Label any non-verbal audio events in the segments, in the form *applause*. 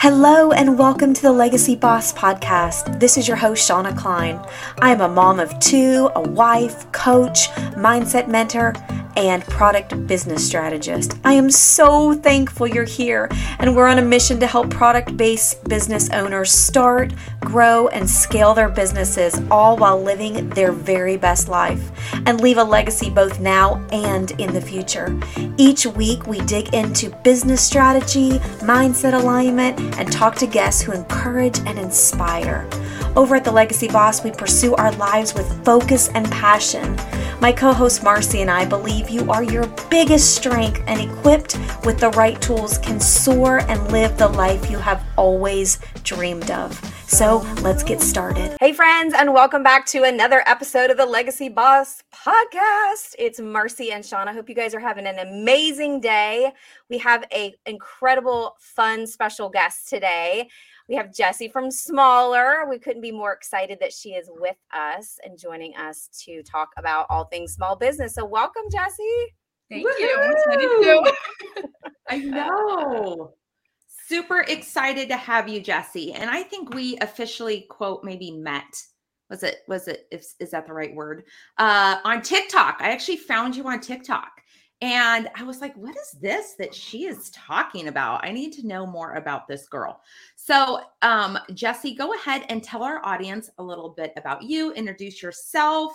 Hello and welcome to the Legacy Boss podcast. This is your host, Shauna Klein. I am a mom of two, a wife, coach, mindset mentor, and product business strategist. I am so thankful you're here, and we're on a mission to help product based business owners start, grow, and scale their businesses, all while living their very best life and leave a legacy both now and in the future. Each week, we dig into business strategy, mindset alignment, and talk to guests who encourage and inspire. Over at The Legacy Boss, we pursue our lives with focus and passion. My co host Marcy and I believe you are your biggest strength and equipped with the right tools can soar and live the life you have always dreamed of. So let's get started. Hey, friends, and welcome back to another episode of the Legacy Boss podcast. It's Marcy and Sean. I hope you guys are having an amazing day. We have a incredible, fun, special guest today. We have Jessie from SMHauler. We couldn't be more excited that she is with us and joining us to talk about all things small business. So, welcome, Jessie. Thank Woo-hoo! you. *laughs* I know. Super excited to have you, Jessie. And I think we officially quote maybe met. Was it? Was it? Is, is that the right word? Uh, on TikTok. I actually found you on TikTok. And I was like, what is this that she is talking about? I need to know more about this girl. So, um, Jessie, go ahead and tell our audience a little bit about you, introduce yourself,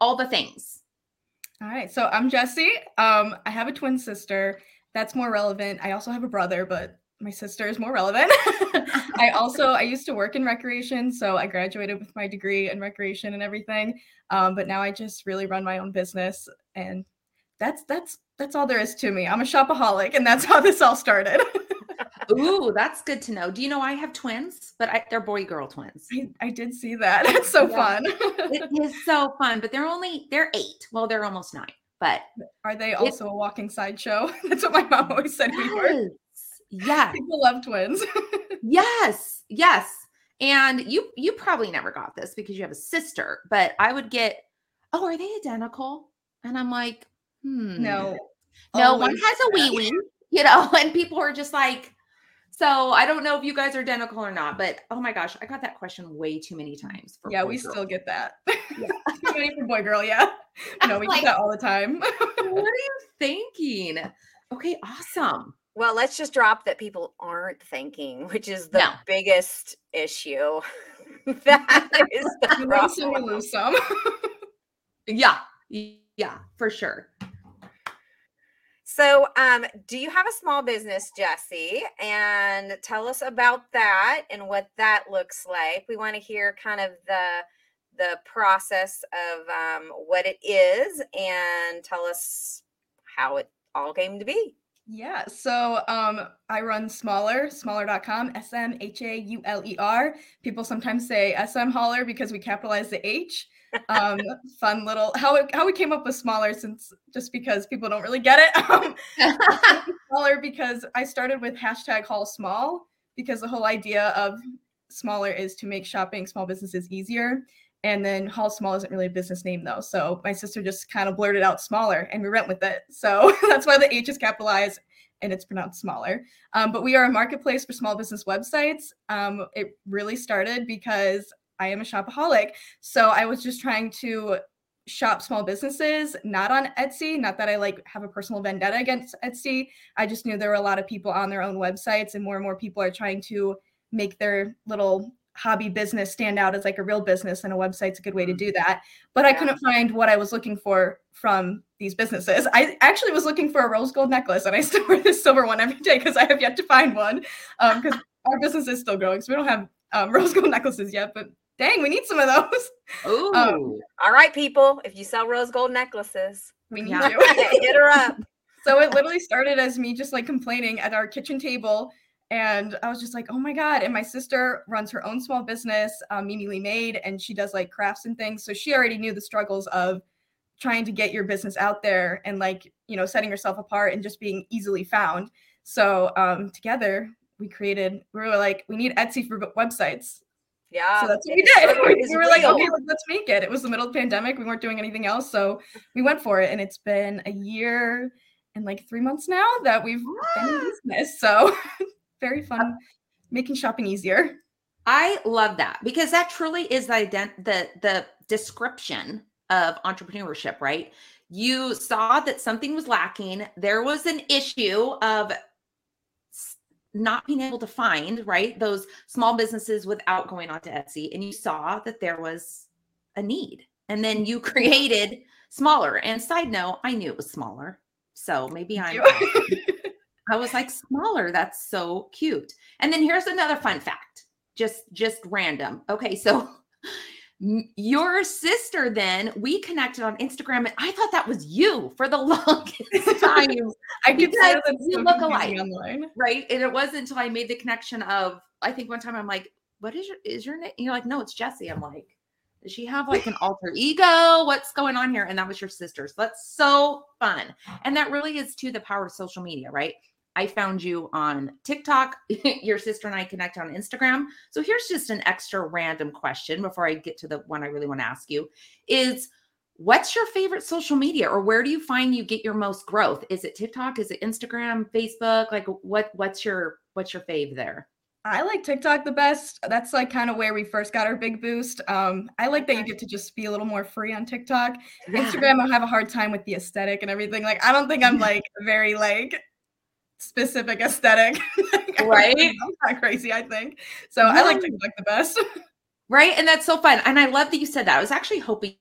all the things. All right. So, I'm Jesse. Um, I have a twin sister. That's more relevant. I also have a brother, but my sister is more relevant. *laughs* I also I used to work in recreation, so I graduated with my degree in recreation and everything. Um, but now I just really run my own business and that's that's that's all there is to me. I'm a shopaholic, and that's how this all started. *laughs* Ooh, that's good to know. Do you know I have twins, but I, they're boy girl twins. I, I did see that. *laughs* It's so yeah. fun. it *laughs* is so fun, but they're only they're eight. Well, they're almost nine. But are they also it, a walking sideshow? That's what my mom always said yes, before. Yeah, people love twins. yes, yes. And you you probably never got this because you have a sister, but I would get, oh, are they identical? And I'm like, Hmm. No. No, one has a wee wee, you know, *laughs* and people are just like, so I don't know if you guys are identical or not, but oh my gosh, I got that question way too many times. yeah, we girl. still get that. *laughs* Yeah. too many for boy girl, yeah. *laughs* No, we like, get that all the time. what are you thinking? Okay, awesome. Well, let's just drop that people aren't thinking, which is the no. biggest issue. that is the problem. Some, lose some. yeah, yeah, for sure. So, um, do you have a small business, Jesse? And tell us about that and what that looks like. We want to hear kind of the the process of um, what it is and tell us how it all came to be. Yeah, so um, I run SMHauler, smhauler.com, S M H A U L E R. People sometimes say SM Hauler because we capitalize the H um, fun little how it, how we came up with SMHauler since just because people don't really get it. *laughs* Um, *laughs* SMHauler because I started with hashtag haul small because the whole idea of SMHauler is to make shopping small businesses easier. And then Haul Small isn't really a business name though. So my sister just kind of blurted out SMHauler and we went with it. So *laughs* that's why the H is capitalized and it's pronounced smaller. Um, but we are a marketplace for small business websites. Um, it really started because I am a shopaholic. So I was just trying to shop small businesses, not on Etsy. Not that I like have a personal vendetta against Etsy. I just knew there were a lot of people on their own websites, and more and more people are trying to make their little hobby business stand out as like a real business, and a website's a good way to mm-hmm. do that. But. I couldn't find what I was looking for from these businesses. I actually was looking for a rose gold necklace, and I *laughs* still wear this silver one every day because I have yet to find one. Because um, our business is still growing, so we don't have um, *laughs* rose gold necklaces yet, but Dang, we need some of those. *laughs* Ooh. Um, All right, people. If you sell rose gold necklaces, we need yeah. you. *laughs* Hit her up. So it literally started as me just like complaining at our kitchen table. And I was just like, oh my God. And my sister runs her own small business, um, Mimi Lee Made, and she does like crafts and things. So she already knew the struggles of trying to get your business out there and like, you know, setting yourself apart and just being easily found. So um, together we created, we were like, we need Etsy for websites. Yeah. So that's what we did. *laughs* we were like, okay, let's make it. It was the middle of the pandemic. We weren't doing anything else. So we went for it. And it's been a year and like three months now that we've been in business. So *laughs* very fun. making shopping easier. I love that because that truly is the ident- the the description of entrepreneurship, right? You saw that something was lacking. There was an issue of not being able to find, right, those small businesses without going onto Etsy. And you saw that there was a need. And then you *laughs* created SMHauler. And side note, I knew it was smaller. So maybe I'm *laughs* I was like, smaller. That's so cute. And then here's another fun fact. Just just random. Okay, so *laughs* your sister then we connected on instagram and i thought that was you for the *laughs* longest time. I could say you look alike online. right? And it wasn't until i made the connection of i think one time i'm like what is your is your name and you're like no it's jesse i'm like does she have like an *laughs* alter ego? What's going on here? And that was your sister. So that's so fun. And that really is to the power of social media right I found you on TikTok. *laughs* Your sister and I connect on Instagram. So here's just an extra random question before I get to the one I really want to ask you is what's your favorite social media or where do you find you get your most growth? Is it TikTok? Is it Instagram, Facebook? Like what what's your what's your fave there? I like TikTok the best. That's like kind of where we first got our big boost. Um, I like that you get to just be a little more free on TikTok. Yeah. Instagram, I have a hard time with the aesthetic and everything. Like, I don't think I'm *laughs* like very like specific aesthetic. *laughs* right? I'm not crazy, I think. So yeah. I like TikTok the best. *laughs* right. And that's so fun. And I love that you said that. I was actually hoping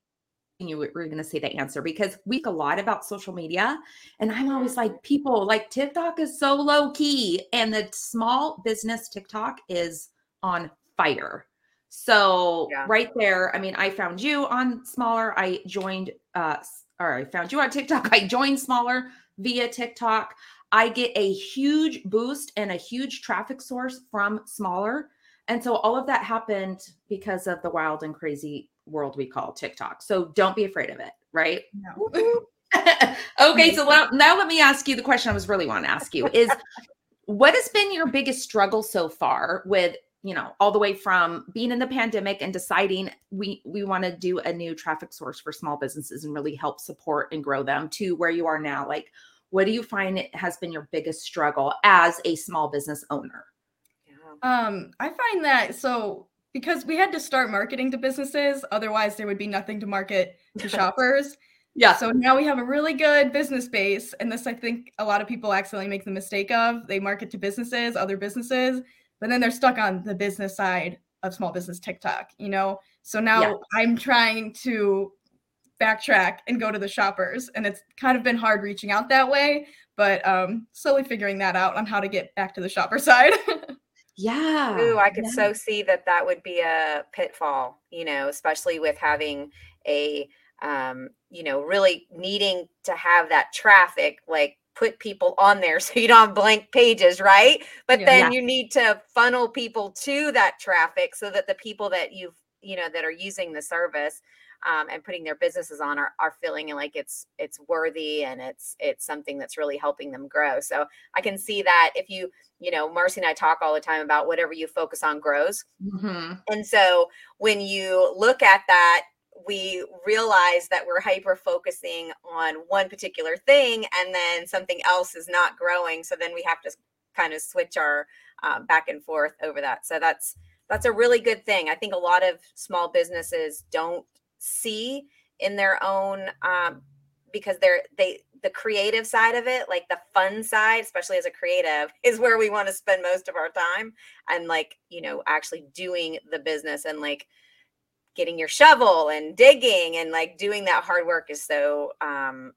you were going to say the answer because we talk a lot about social media. And I'm always like, people like TikTok is so low key. And the small business TikTok is on fire. So yeah. right there, I mean, I found you on SMHauler. I joined uh or I found you on TikTok. *laughs* I joined SMHauler via TikTok. I get a huge boost and a huge traffic source from SMHauler. And so all of that happened because of the wild and crazy world we call TikTok. So don't be afraid of it, right? No. *laughs* okay, so now, now let me ask you the question I was really want to ask you is what has been your biggest struggle so far with you know all the way from being in the pandemic and deciding we we want to do a new traffic source for small businesses and really help support and grow them to where you are now like what do you find has been your biggest struggle as a small business owner? Um, I find that so because we had to start marketing to businesses, otherwise there would be nothing to market to *laughs* shoppers. yeah. So now we have a really good business base, and this I think a lot of people accidentally make the mistake of. They market to businesses, other businesses, but then they're stuck on the business side of small business TikTok, you know? So now yeah. I'm trying to backtrack and go to the shoppers. And it's kind of been hard reaching out that way, but um, slowly figuring that out on how to get back to the shopper *laughs* side. yeah. Ooh, I could yeah. so see that that would be a pitfall, you know, especially with having a, um, you know, really needing to have that traffic, like put people on there *laughs* so you don't have blank pages, right? But yeah, then yeah. you need to funnel people to that traffic so that the people that you've, you know, that are using the service um, and putting their businesses on are, are feeling like it's it's worthy and it's it's something that's really helping them grow. So i can see that if you you know marcy and i talk all the time about whatever you focus on grows. Mm-hmm. and so when you look at that we realize that we're hyper focusing on one particular thing and then something else is not growing. So then we have to kind of switch our uh, back and forth over that. So that's that's a really good thing. I think a lot of small businesses don't see in their own um, because they're they the creative side of it like the fun side especially as a creative *laughs* is where we want to spend most of our time and like you know actually doing the business and like getting your shovel and digging and like doing that hard work is so um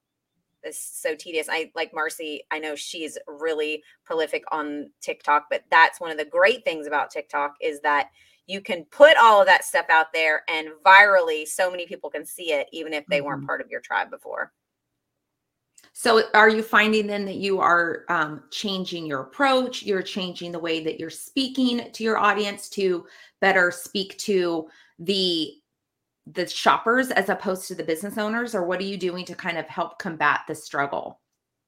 is so tedious. I like marcy i know she's really prolific on tiktok but that's one of the great things about tiktok is that you can put all of that stuff out there and virally so many people can see it even if they mm-hmm. weren't part of your tribe before. So are you finding then that you are um, changing your approach? You're changing the way that you're speaking to your audience to better speak to the the shoppers as opposed to the business owners? Or what are you doing to kind of help combat the struggle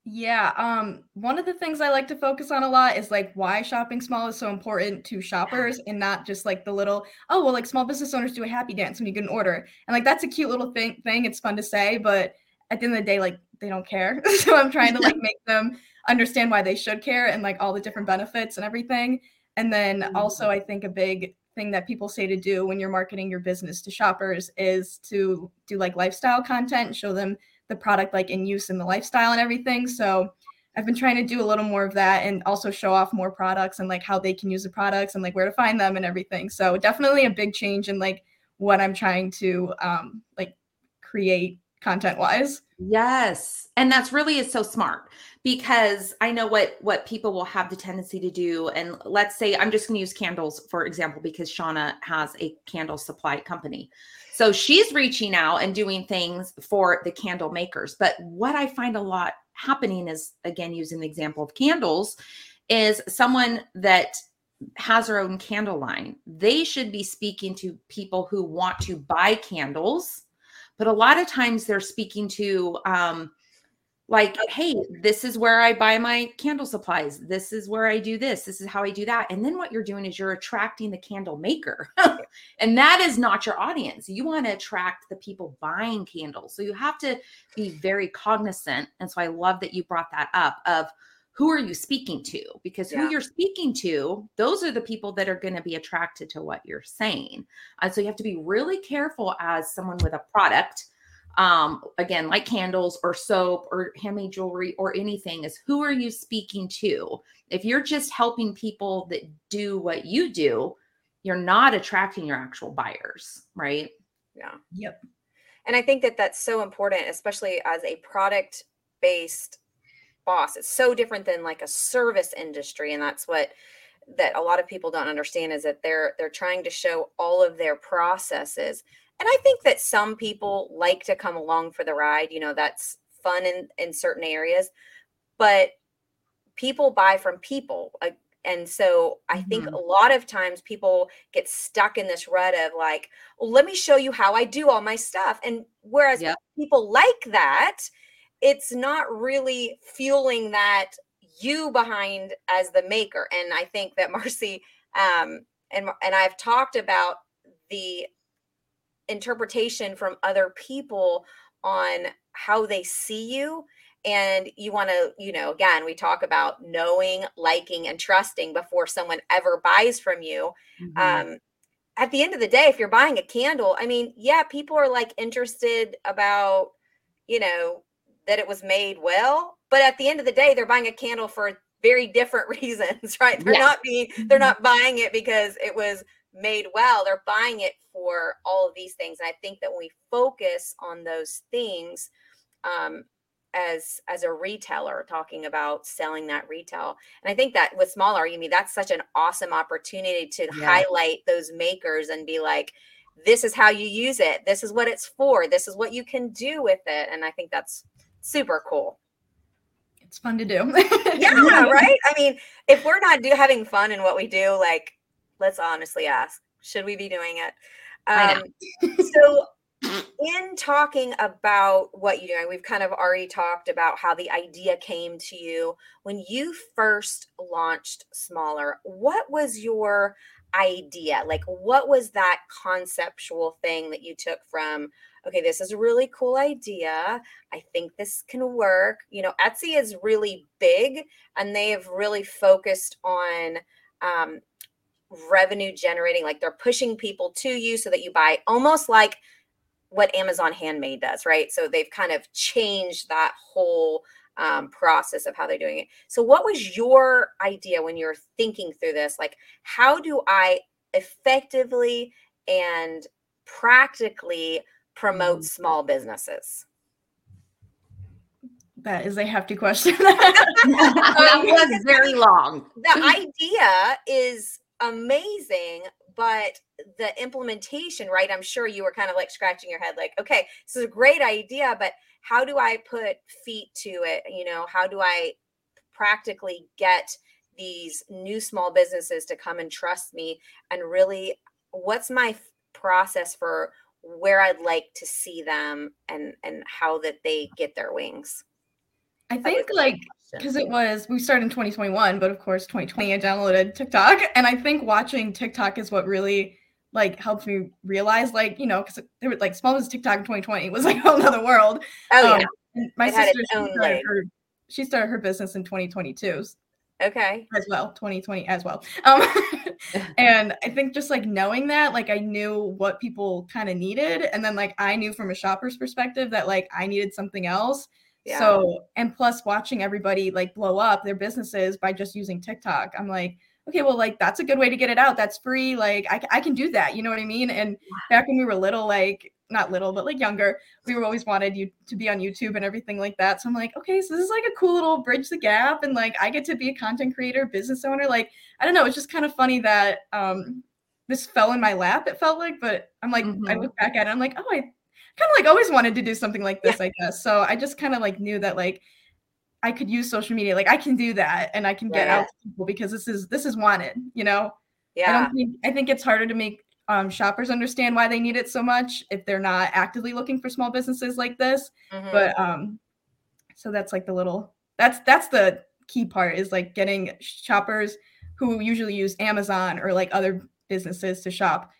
yeah, um, one of the things I like to focus on a lot is like why shopping small is so important to shoppers and not just like the little, oh, well, like small business owners do a happy dance when you get an order. And like that's a cute little thing thing. It's fun to say, but at the end of the day, like they don't care. *laughs* so I'm trying to like *laughs* make them understand why they should care and like all the different benefits and everything. And then also, I think a big thing that people say to do when you're marketing your business to shoppers is to do like lifestyle content show them the product like in use in the lifestyle and everything. So I've been trying to do a little more of that and also show off more products and like how they can use the products and like where to find them and everything. So definitely a big change in like what I'm trying to um like create content wise. Yes. And that's really is so smart because I know what what people will have the tendency to do and let's say I'm just going to use candles for example because Shauna has a candle supply company. So she's reaching out and doing things for the candle makers. But what I find a lot happening is again using the example of candles is someone that has her own candle line. They should be speaking to people who want to buy candles but a lot of times they're speaking to um like hey this is where i buy my candle supplies. This is where i do this. This is how i do that. And then what you're doing is you're attracting the candle maker. *laughs* And that is not your audience. You want to attract the people buying candles. So you have to be very cognizant. And so i love that you brought that up of who are you speaking to? Because who you're speaking to, those are the people that are going to be attracted to what you're saying. And so you have to be really careful as someone with a product, um, again, like candles or soap or handmade jewelry or anything, is who are you speaking to? If you're just helping people that do what you do, you're not attracting your actual buyers, right? Yeah. Yep. And I think that that's so important, especially as a product based boss. It's so different than like a service industry. And that's what that a lot of people don't understand is that they're they're trying to show all of their processes. And I think that some people like to come along for the ride. You know, that's fun in, in certain areas. But people buy from people. And so I think mm-hmm. a lot of times people get stuck in this rut of like, well, let me show you how I do all my stuff. And whereas yep. people like that, it's not really fueling that you behind as the maker. And I think that *laughs* Marcy um, and and I've talked about the interpretation from other people on how they see you and you want to you know again we talk about knowing liking and trusting before someone ever buys from you mm-hmm. um at the end of the day if you're buying a candle i mean yeah people are like interested about you know that it was made well but at the end of the day they're buying a candle for very different *laughs* reasons right they're yeah. not being they're mm-hmm. not buying it because it was made well they're buying it for all of these things and i think that when we focus on those things um, as as a retailer talking about selling that retail and i think that with SMHauler you mean that's such an awesome opportunity to yeah. highlight those makers and be like this is how you use it this is what it's for this is what you can do with it and i think that's super cool. It's fun to do. yeah, *laughs* right? I mean, if we're not do having fun in what we do, like let's honestly ask, should we be doing it? Um, so *laughs* in talking about what you do, we've kind of already talked about how the idea came to you when you first launched SMHauler. What was your idea? Like, what was that conceptual thing that you took from okay, this is a really cool idea. I think this can work. You know, Etsy is really big and they have really focused on um, revenue generating, like they're pushing people to you so that you buy almost like what Amazon Handmade does, right? So they've kind of changed that whole um, process of how they're doing it. So, what was your idea when you're thinking through this? Like, how do I effectively and practically promote mm. small businesses? That is a hefty question. *laughs* *laughs* that was very long. The idea is amazing, but the implementation, right? I'm sure you were kind of like scratching your head, like, okay, this is a great idea, but how do I put feet to it? You know, how do I practically get these new small businesses to come and trust me? And really, what's my process for where I'd like to see them and and how that they get their wings. I think like because it was we started in 2021, but of course 2020 I downloaded TikTok, and I think watching TikTok is what really like helped me realize like you know because there was like small as TikTok in 2020 was like a whole other world. Oh um, yeah, my it sister she started, her, she started her business in 2022, Okay. as well 2020 as well um *laughs* and i think just like knowing that like i knew what people kind of needed and then like i knew from a shopper's perspective that like i needed something else Yeah. so and plus watching everybody like blow up their businesses by just using tiktok i'm like okay well like that's a good way to get it out that's free like i, I can do that you know what i mean and back when we were little like not little but like younger we were always wanted you to be on youtube and everything like that so i'm like okay so this is like a cool little bridge the gap and like i get to be a content creator business owner like i don't know it's just kind of funny that um this fell in my lap it felt like but i'm like i Mhm. look back at it i'm like oh i kind of like always wanted to do something like this i guess so i just kind of like knew that like i could use social media like i can do that and i can get Yeah. out to people because this is this is wanted you know Yeah. I don't think I think it's harder to make um, shoppers understand why they need it so much if they're not actively looking for small businesses like this. Mhm. But um, so that's like the little that's that's the key part is like getting shoppers who usually use Amazon or like other businesses to shop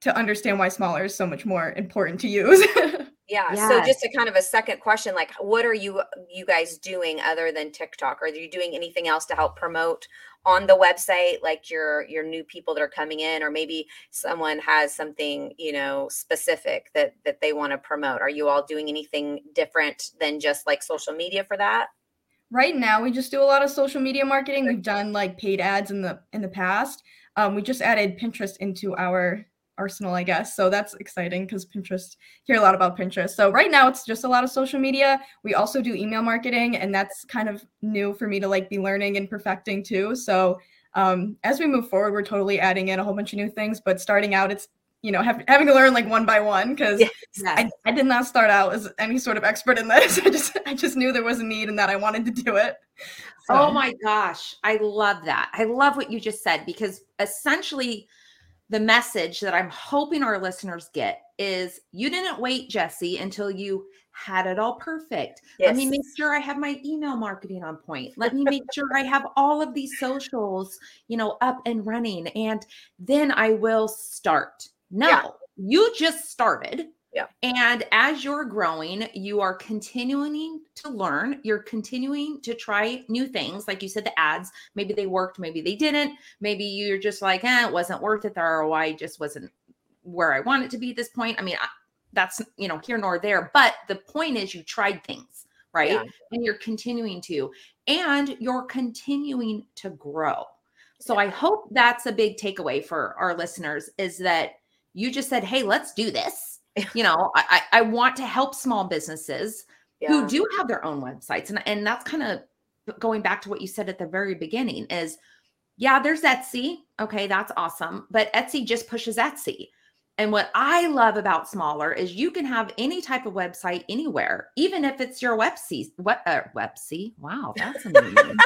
to understand why SMHauler is so much more important to use. *laughs* Yeah. So just a kind of a second question, like what are you you guys doing other than TikTok? Are you doing anything else to help promote on the website, like your your new people that are coming in, or maybe someone has something, you know, specific that that they want to promote? Are you all doing anything different than just like social media for that? right now we just do a lot of social media marketing we've done like paid ads in the in the past um, we just added pinterest into our arsenal i guess so that's exciting because pinterest hear a lot about pinterest so right now it's just a lot of social media we also do email marketing and that's kind of new for me to like be learning and perfecting too so um, as we move forward we're totally adding in a whole bunch of new things but starting out it's you know have, having to learn like one by one because. Yes. I, I did not start out as any sort of expert in this. *laughs* I just I just knew there was a need and that I wanted to do it. Oh my gosh, I love that. I love what you just said because essentially the message that I'm hoping our listeners get is you didn't wait, Jesse, until you had it all perfect. Let me make sure I have my email marketing on point. Let me make sure I have all of these socials, you know, up and running and then I will start. No. Yeah. You just started. Yeah. And as you're growing, you are continuing to learn. You're continuing to try new things. Like you said, the ads, maybe they worked, maybe they didn't. Maybe you're just like, eh, it wasn't worth it. The ROI just wasn't where I want it to be at this point. I mean, I, that's, you know, here nor there. But the point is, you tried things, right? Yeah. And you're continuing to, and you're continuing to grow. So I hope that's a big takeaway for our listeners is that you just said, hey, let's do this. *laughs* You know, I, I want to help small businesses Yeah. who do have their own websites. And, and that's kind of going back to what you said at the very beginning is yeah, there's Etsy. Okay, that's awesome. But Etsy just pushes Etsy. And what I love about SMHauler is you can have any type of website anywhere, even if it's your website. What uh, website? Wow, that's a new name.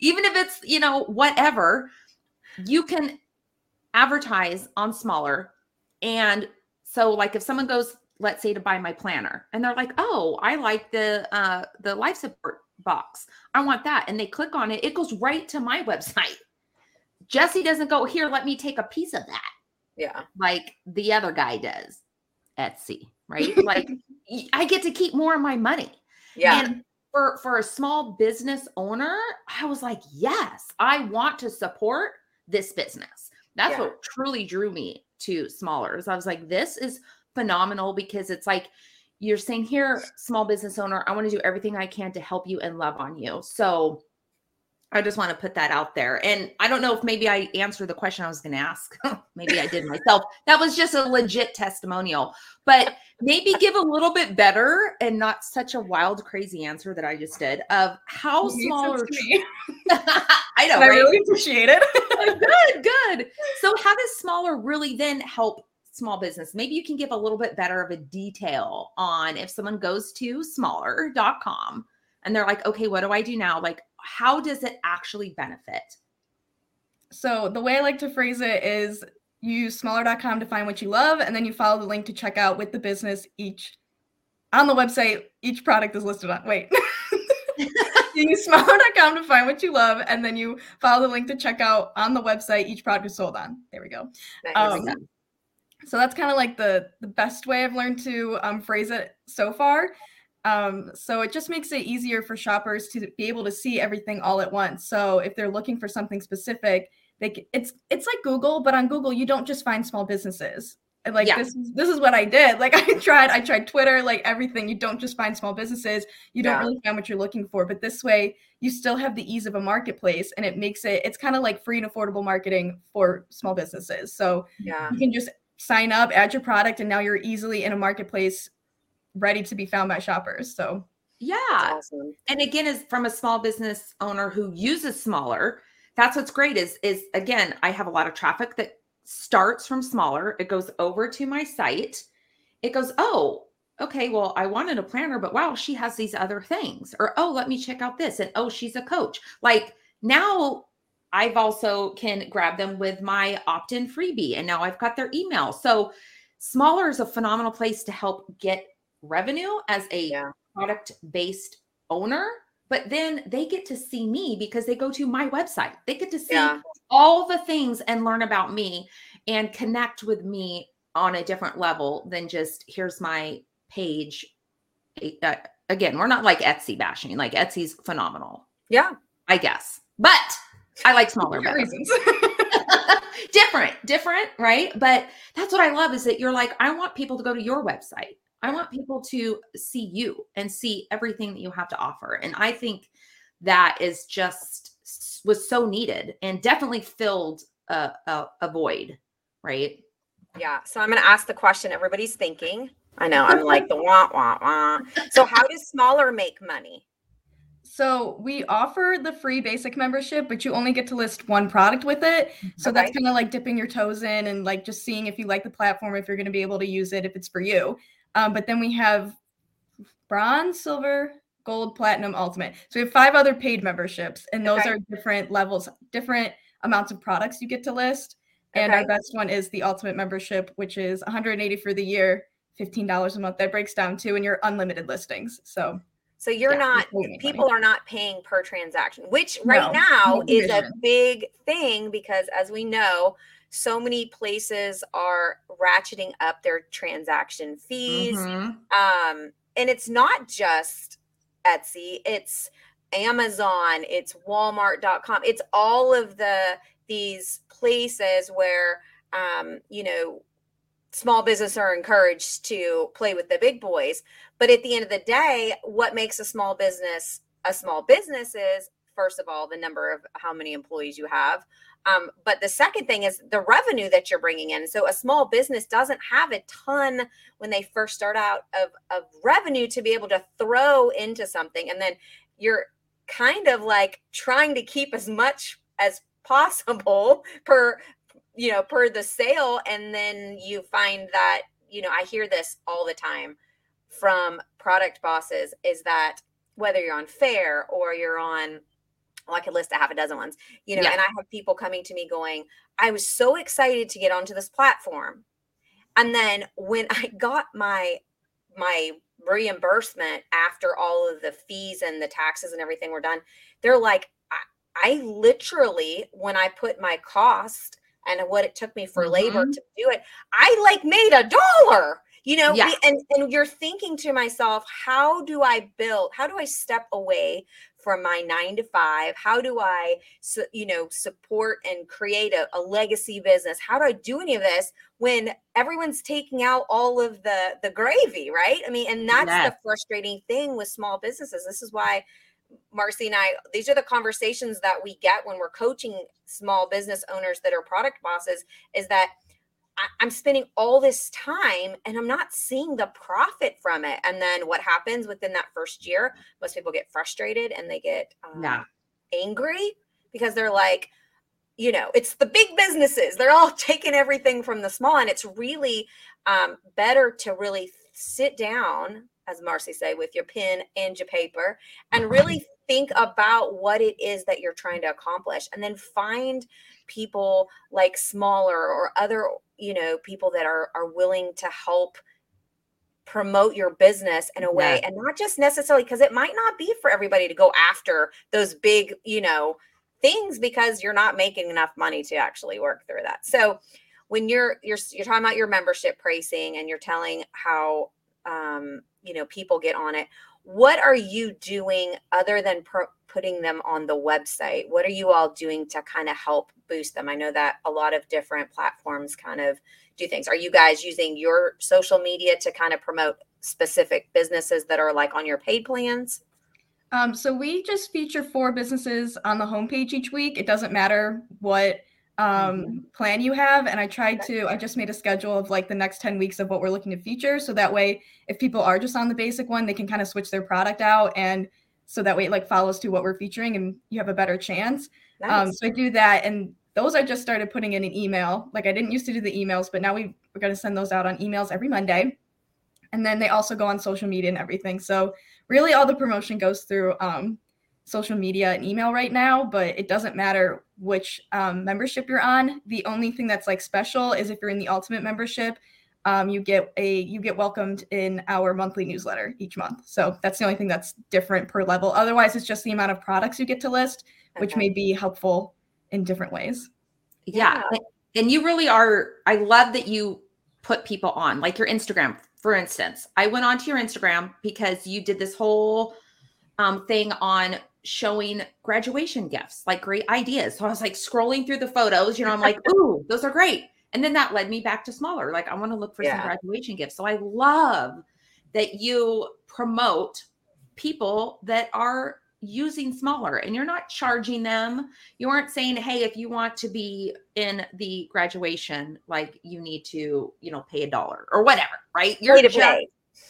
even if it's you know whatever, you can advertise on SMHauler. And so, like, if someone goes, let's say, to buy my planner, and they're like, "Oh, I like the uh, the life support box. I want that," and they click on it, it goes right to my *laughs* website. Jesse doesn't go here. Let me take a piece of that Yeah. like the other guy does Etsy, right? *laughs* like i get to keep more of my money. Yeah. And for for a small business owner, I was like, yes, I want to support this business. That's Yeah. what truly drew me to SMHauler. So I was like, this is phenomenal because it's like you're saying here, small business owner, I want to do everything I can to help you and love on you. So I just want to put that out there. And I don't know if maybe I answered the question I was going to ask. *laughs* maybe I did myself. That was just a legit testimonial. But maybe give a little bit better and not such a wild, crazy answer that I just did of how made small or *laughs* *laughs* I know, and I really appreciate it. Uh, good, good. So how does SMHauler really then help small business? Maybe you can give a little bit better of a detail on if someone goes to smhauler.com and they're like, okay, what do I do now? Like, how does it actually benefit? So the way I like to phrase it is you use smhauler.com to find what you love, and then you follow the link to check out with the business each on the website. Each product is listed on. Wait. *laughs* you use smhauler.com to find what you love, and then you follow the link to check out on the website each product is sold on. There we go. Um, so that's kind of like the the best way I've learned to um, phrase it so far. Um, so it just makes it easier for shoppers to be able to see everything all at once. So if they're looking for something specific, they it's it's like Google, but on Google you don't just find small businesses. Like yeah. this this is what I did. Like *laughs* I tried I tried Twitter, like everything. You don't just find small businesses. You don't yeah. really find what you're looking for. But this way you still have the ease of a marketplace and it makes it it's kind of like free and affordable marketing for small businesses. So yeah. you can just sign up, add your product, and now you're easily in a marketplace ready to be found by shoppers. So yeah. Awesome. And again, as from a small business owner who uses SMHauler, that's what's great is is again, I have a lot of traffic that starts from SMHauler. It goes over to my site. It goes, oh, okay, well, I wanted a planner, but wow, she has these other things. Or oh, let me check out this. And oh, she's a coach. Like now I've also can grab them with my opt-in freebie and now I've got their email. So SMHauler is a phenomenal place to help get revenue as a yeah. product based owner but then they get to see me because they go to my website. They get to see yeah. all the things and learn about me and connect with me on a different level than just here's my page. Uh, again we're not like etsy bashing like etsy's phenomenal. Yeah. I guess. But i like SMHauler reasons. *laughs* *laughs* Different different right? But that's what i love is that you're like i want people to go to your website I want people to see you and see everything that you have to offer. And I think that is just was so needed and definitely filled a, a, a void, right? Yeah. So I'm going to ask the question everybody's thinking. I know I'm like the *laughs* wah wah wah. So how does SMHauler make money? So we offer the free basic membership, but you only get to list one product with it. So okay. that's kind of like dipping your toes in and like just seeing if you like the platform, if you're going to be able to use it, if it's for you. Um, but then we have bronze, silver, gold, platinum, ultimate. So we have five other paid memberships, and those okay. are different levels, different amounts of products you get to list. And okay. our best one is the ultimate membership, which is 180 for the year, $15 a month. That breaks down to and your unlimited listings. So so you're yeah, not people money. are not paying per transaction, which right no, now no is a big thing because as we know, so many places are ratcheting up their transaction fees. Mm-hmm. Um, and it's not just Etsy, it's Amazon, it's Walmart.com, it's all of the these places where um, you know small business are encouraged to play with the big boys. But at the end of the day, what makes a small business a small business is first of all the number of how many employees you have um, but the second thing is the revenue that you're bringing in. So a small business doesn't have a ton when they first start out of, of revenue to be able to throw into something. And then you're kind of like trying to keep as much as possible *laughs* per, you know, per the sale. And then you find that, you know, I hear this all the time from product bosses is that whether you're on Faire or you're on well, I could list a half a dozen ones, you know, yeah. and I have people coming to me going, I was so excited to get onto this platform. And then when *laughs* I got my my reimbursement after all of the fees and the taxes and everything were done, they're like, I, I literally, when I put my cost and what it took me for mm-hmm. labor to do it, I like made a dollar you know yeah. and and you're thinking to myself how do i build how do i step away from my nine to five? How do i you know support and create a, a, legacy business? How do i do any of this when everyone's taking out all of the the gravy right? I mean and that's yes. the frustrating thing with small businesses. This is why marcy and i these are the conversations that we get when we're coaching small business owners that are product bosses is that I'm spending all this time and I'm not seeing the profit from it. And then what happens within that first year? Most people get frustrated and they get um, yeah. angry because they're like, you know, it's the big businesses. They're all *laughs* taking everything from the small. And it's really um, better to really sit down, as Marcy say, with your pen and your paper and really think about what it is that you're trying to accomplish and then find people like SMHauler or other you know people that are are willing to help promote your business in a way yeah. and not just necessarily because it might not be for everybody to go after those big you know things because you're not making enough money to actually work through that so when you're you're you're talking about your membership pricing and you're telling how um you know people get on it what are you doing other than pro- putting them on the website? What are you all doing to kind of help boost them? I know that a lot of different platforms kind of do things. Are you guys using your social media to kind of promote specific businesses that are like on your paid plans? Um, so we just feature four businesses on the homepage each week. It doesn't matter what um, mm-hmm. plan you have. And I tried to, I just made a schedule of like the next 10 weeks of what we're looking to feature. So that way, if people are just on the basic one, they can kind of switch their product out. And so that way it like follows to what we're featuring and you have a better chance. Um, nice. Um, so I do that. And those I just started putting in an email. Like I didn't used to do the emails, but now we, we're going to send those out on emails every Monday. And then they also go on social media and everything. So really all the promotion goes through um, social media and email right now, but it doesn't matter which um, membership you're on. The only thing that's like special is if you're in the ultimate membership, um, you get a you get welcomed in our monthly newsletter each month. So that's the only thing that's different per level. Otherwise, it's just the amount of products you get to list, which may be helpful in different ways. Yeah. yeah. And you really are. I love that you put people on, like your Instagram, for instance. I went onto your Instagram because you did this whole um, thing on showing graduation gifts, like great ideas. So I was like scrolling through the photos, you know, I'm like, *laughs* ooh, those are great. And then that led me back to SMHauler. Like I want to look for yeah. some graduation gifts. So I love that you promote people that are using SMHauler and you're not charging them. You aren't saying, hey, if you want to be in the graduation, like you need to, you know, pay a dollar or whatever, right? You're just,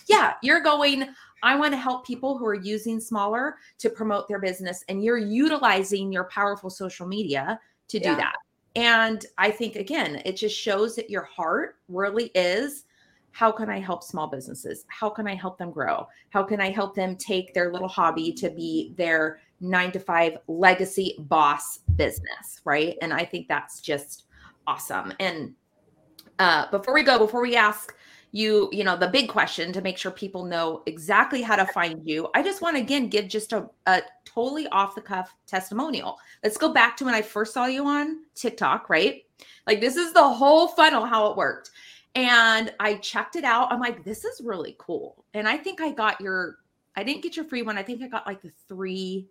yeah, you're going, I want to help people who are using SMHauler to promote their business and you're utilizing your powerful social media to do yeah. that. And I think again, it just shows that your heart really is how can I help small businesses? How can I help them grow? How can I help them take their little hobby to be their nine to five legacy boss business? Right. And I think that's just awesome. And uh, before we go, before we ask you, you know, the big question to make sure people know exactly how to find you, I just want to again give just a, a totally off the cuff testimonial. Let's go back to when I first saw you on TikTok, right? Like this is the whole funnel, how it worked. And I checked it out. I'm like, this is really cool. And I think I got your, I didn't get your free one. I think I got like the three,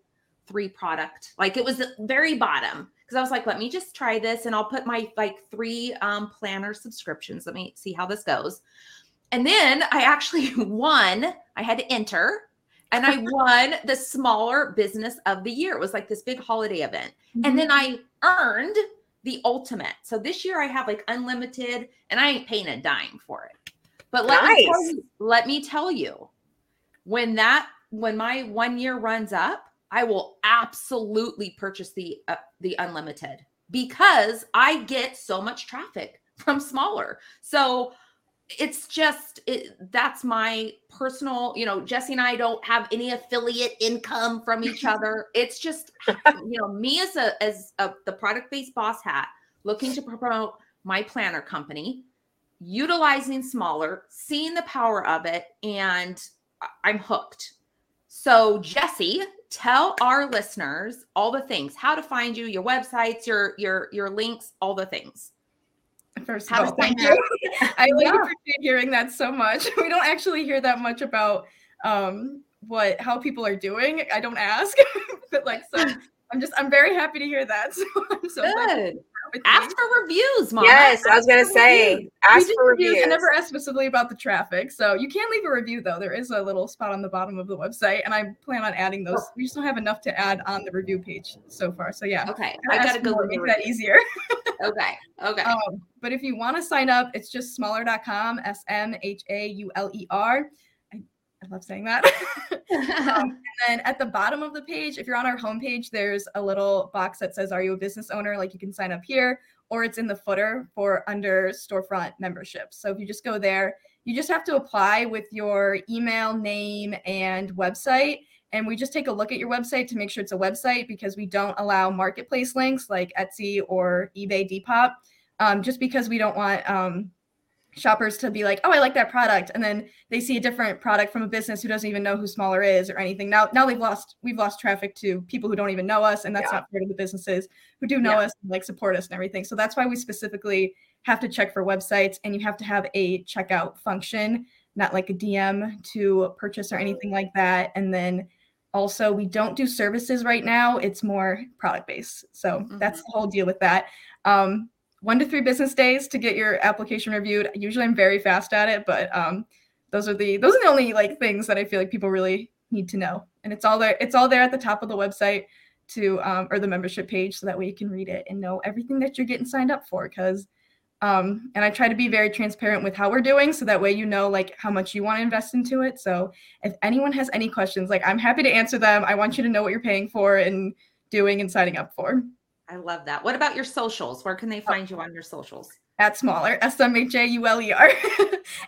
three product. Like it was the very bottom. Cause I was like, let me just try this and I'll put my like three um planner subscriptions. Let me see how this goes. And then I actually *laughs* won. I had to enter and I *laughs* won the SMHauler business of the year. It was like this big holiday event. Mm-hmm. And then I earned the ultimate. So this year I have like unlimited and I ain't paying a dime for it. But let nice. me tell you, let me tell you, when that when my one year runs up, I will absolutely purchase the uh, the unlimited because I get so much traffic from SMHauler. So it's just it, that's my personal you know jesse and i don't have any affiliate income from each *laughs* other it's just you know me as a as a, the product based boss hat looking to promote my planner company utilizing SMHauler seeing the power of it and i'm hooked so jesse tell our listeners all the things how to find you your websites your your your links all the things First of all, thank you. *laughs* I really yeah. appreciate hearing that so much. *laughs* We don't actually hear that much about um, what how people are doing. I don't ask, *laughs* but like so I'm just I'm very happy to hear that. So I'm so good. Ask for reviews, mom. Yes, I was gonna say reviews. ask for reviews. reviews. I never asked specifically about the traffic, so you can leave a review though. There is a little spot on the bottom of the website, and I plan on adding those. We just don't have enough to add on the review page so far. So yeah. Okay, I gotta go make that easier. *laughs* okay. Okay. Um, but if you want to sign up, it's just smhauler.com. S M H A U L E R. I love saying that. *laughs* um, *laughs* and then at the bottom of the page, if you're on our homepage, there's a little box that says, Are you a business owner? Like you can sign up here, or it's in the footer for under storefront memberships. So if you just go there, you just have to apply with your email, name, and website. And we just take a look at your website to make sure it's a website because we don't allow marketplace links like Etsy or eBay Depop, um, just because we don't want um, shoppers to be like, oh, I like that product, and then they see a different product from a business who doesn't even know who SMHauler is or anything. Now, now they've lost we've lost traffic to people who don't even know us, and that's yeah. not part of the businesses who do know yeah. us, and, like support us and everything. So that's why we specifically have to check for websites, and you have to have a checkout function not like a DM to purchase or anything like that. And then also, we don't do services right now. It's more product based. So mm-hmm. that's the whole deal with that. Um, one to three business days to get your application reviewed. Usually, I'm very fast at it, but um, those are the those are the only like things that I feel like people really need to know. And it's all there. It's all there at the top of the website to um, or the membership page, so that way you can read it and know everything that you're getting signed up for. Because um, and I try to be very transparent with how we're doing, so that way you know like how much you want to invest into it. So if anyone has any questions, like I'm happy to answer them. I want you to know what you're paying for and doing and signing up for. I love that. What about your socials? Where can they oh. find you on your socials? At SMHauler, S M H A U L E R. *laughs*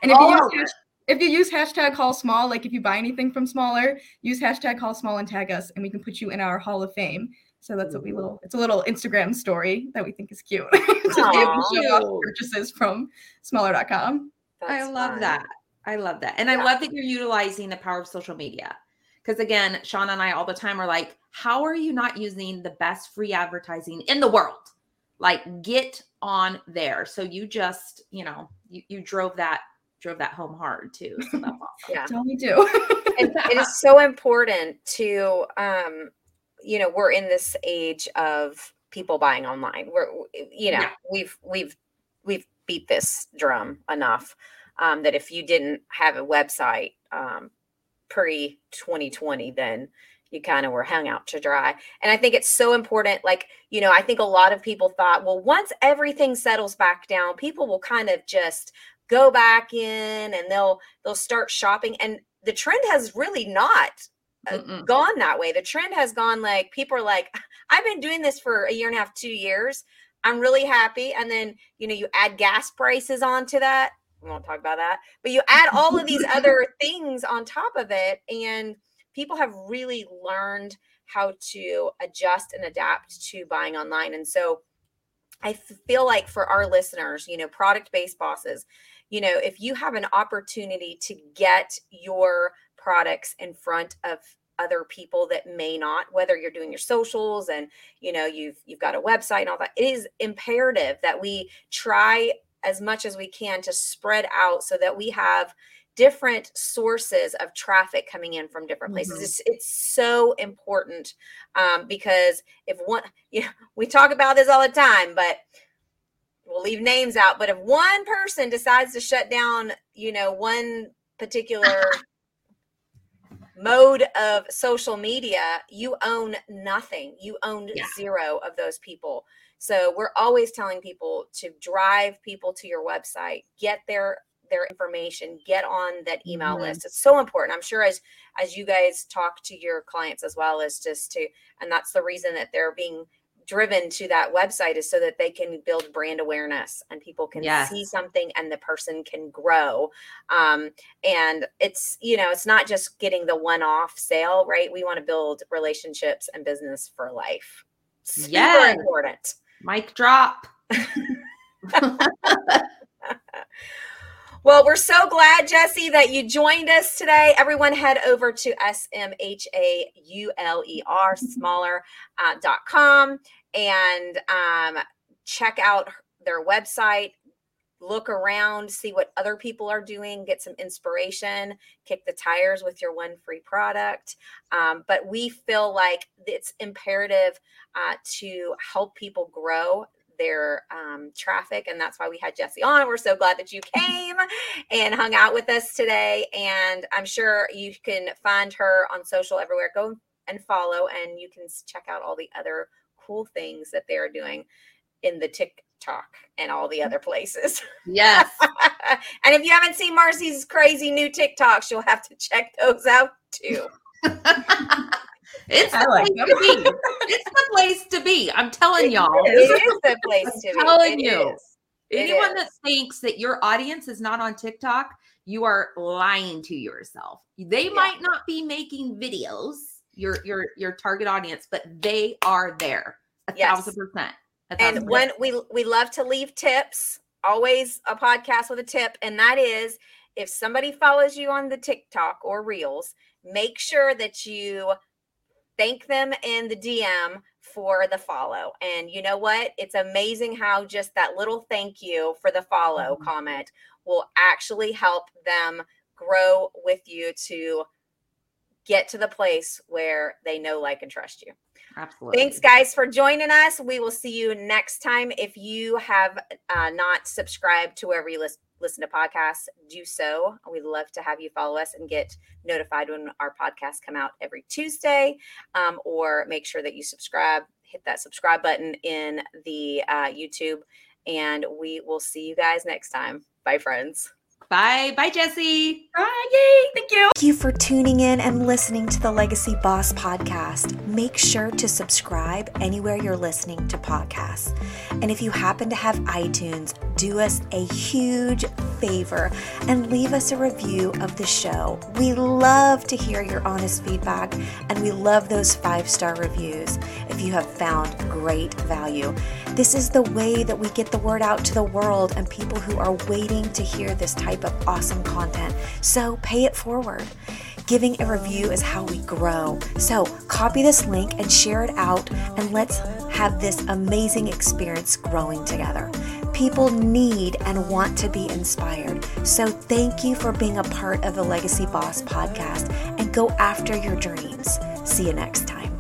and if oh. you use if you use hashtag Hall small, like if you buy anything from SMHauler, use hashtag Hall small and tag us, and we can put you in our Hall of Fame. So that's what we little. It's a little Instagram story that we think is cute *laughs* to Aww, be able to show off purchases from smhauler.com. That's I love fun. that. I love that, and yeah. I love that you're utilizing the power of social media. Because again, Sean and I all the time are like, how are you not using the best free advertising in the world? Like, get on there. So you just, you know, you, you drove that drove that home hard too. So that's *laughs* awesome. yeah, that's all we do. it, it is so important to um you know we're in this age of people buying online we're you know yeah. we've we've we've beat this drum enough um, that if you didn't have a website um, pre 2020 then you kind of were hung out to dry and i think it's so important like you know i think a lot of people thought well once everything settles back down people will kind of just go back in and they'll they'll start shopping and the trend has really not uh, Mm-mm. gone that way. The trend has gone like people are like, *laughs* I've been doing this for a year and a half, two years. I'm really happy. And then, you know, you add gas prices onto that. We won't talk about that, but you add all of these other *laughs* things on top of it. And people have really learned how to adjust and adapt to buying online. And so I feel like for our listeners, you know, product based bosses, you know, if you have an opportunity to get your products in front of other people that may not whether you're doing your socials and you know you've you've got a website and all that it is imperative that we try as much as we can to spread out so that we have different sources of traffic coming in from different places mm-hmm. it's, it's so important um, because if one *laughs* you know we talk about this all the time but we'll leave names out but if one person decides to shut down you know one particular *laughs* mode of social media, you own nothing. You own yeah. zero of those people. So we're always telling people to drive people to your website, get their their information, get on that email mm-hmm. list. It's so important. I'm sure as as you guys talk to your clients as well as just to and that's the reason that they're being driven to that website is so that they can build brand awareness and people can yes. see something and the person can grow um, and it's you know it's not just getting the one-off sale right we want to build relationships and business for life super yes. important mic drop *laughs* Well, we're so glad, Jesse, that you joined us today. Everyone head over to S-M-H-A-U-L-E-R, smhauler.com, uh, and um, check out their website. Look around, see what other people are doing, get some inspiration, kick the tires with your one free product. Um, but we feel like it's imperative uh, to help people grow their um, traffic. And that's why we had Jesse on. We're so glad that you came *laughs* and hung out with us today. And I'm sure you can find her on social everywhere. Go and follow, and you can check out all the other cool things that they're doing in the TikTok and all the other places. Yes. *laughs* and if you haven't seen Marcy's crazy new TikToks, you'll have to check those out too. *laughs* It's the like place to be. It's the place to be. I'm telling it y'all. Is. It is the place to I'm be. Telling it you. Anyone that thinks that your audience is not on TikTok, you are lying to yourself. They yeah. might not be making videos, your your your target audience, but they are there. A yes. thousand percent. And when we we love to leave tips, always a podcast with a tip, and that is if somebody follows you on the TikTok or Reels, make sure that you thank them in the DM for the follow. And you know what? It's amazing how just that little thank you for the follow mm-hmm. comment will actually help them grow with you to get to the place where they know, like, and trust you. Absolutely. Thanks, guys, for joining us. We will see you next time. If you have uh, not subscribed to wherever you listen, listen to podcasts, do so. We'd love to have you follow us and get notified when our podcasts come out every Tuesday, um, or make sure that you subscribe. Hit that subscribe button in the uh, YouTube, and we will see you guys next time. Bye, friends. Bye. Bye, Jesse. Bye. Yay. Thank you. Thank you for tuning in and listening to the Legacy Boss podcast. Make sure to subscribe anywhere you're listening to podcasts. And if you happen to have iTunes, do us a huge favor and leave us a review of the show. We love to hear your honest feedback and we love those five star reviews if you have found great value. This is the way that we get the word out to the world and people who are waiting to hear this type of awesome content. So pay it forward. Giving a review is how we grow. So copy this link and share it out, and let's have this amazing experience growing together. People need and want to be inspired. So thank you for being a part of the Legacy Boss podcast and go after your dreams. See you next time.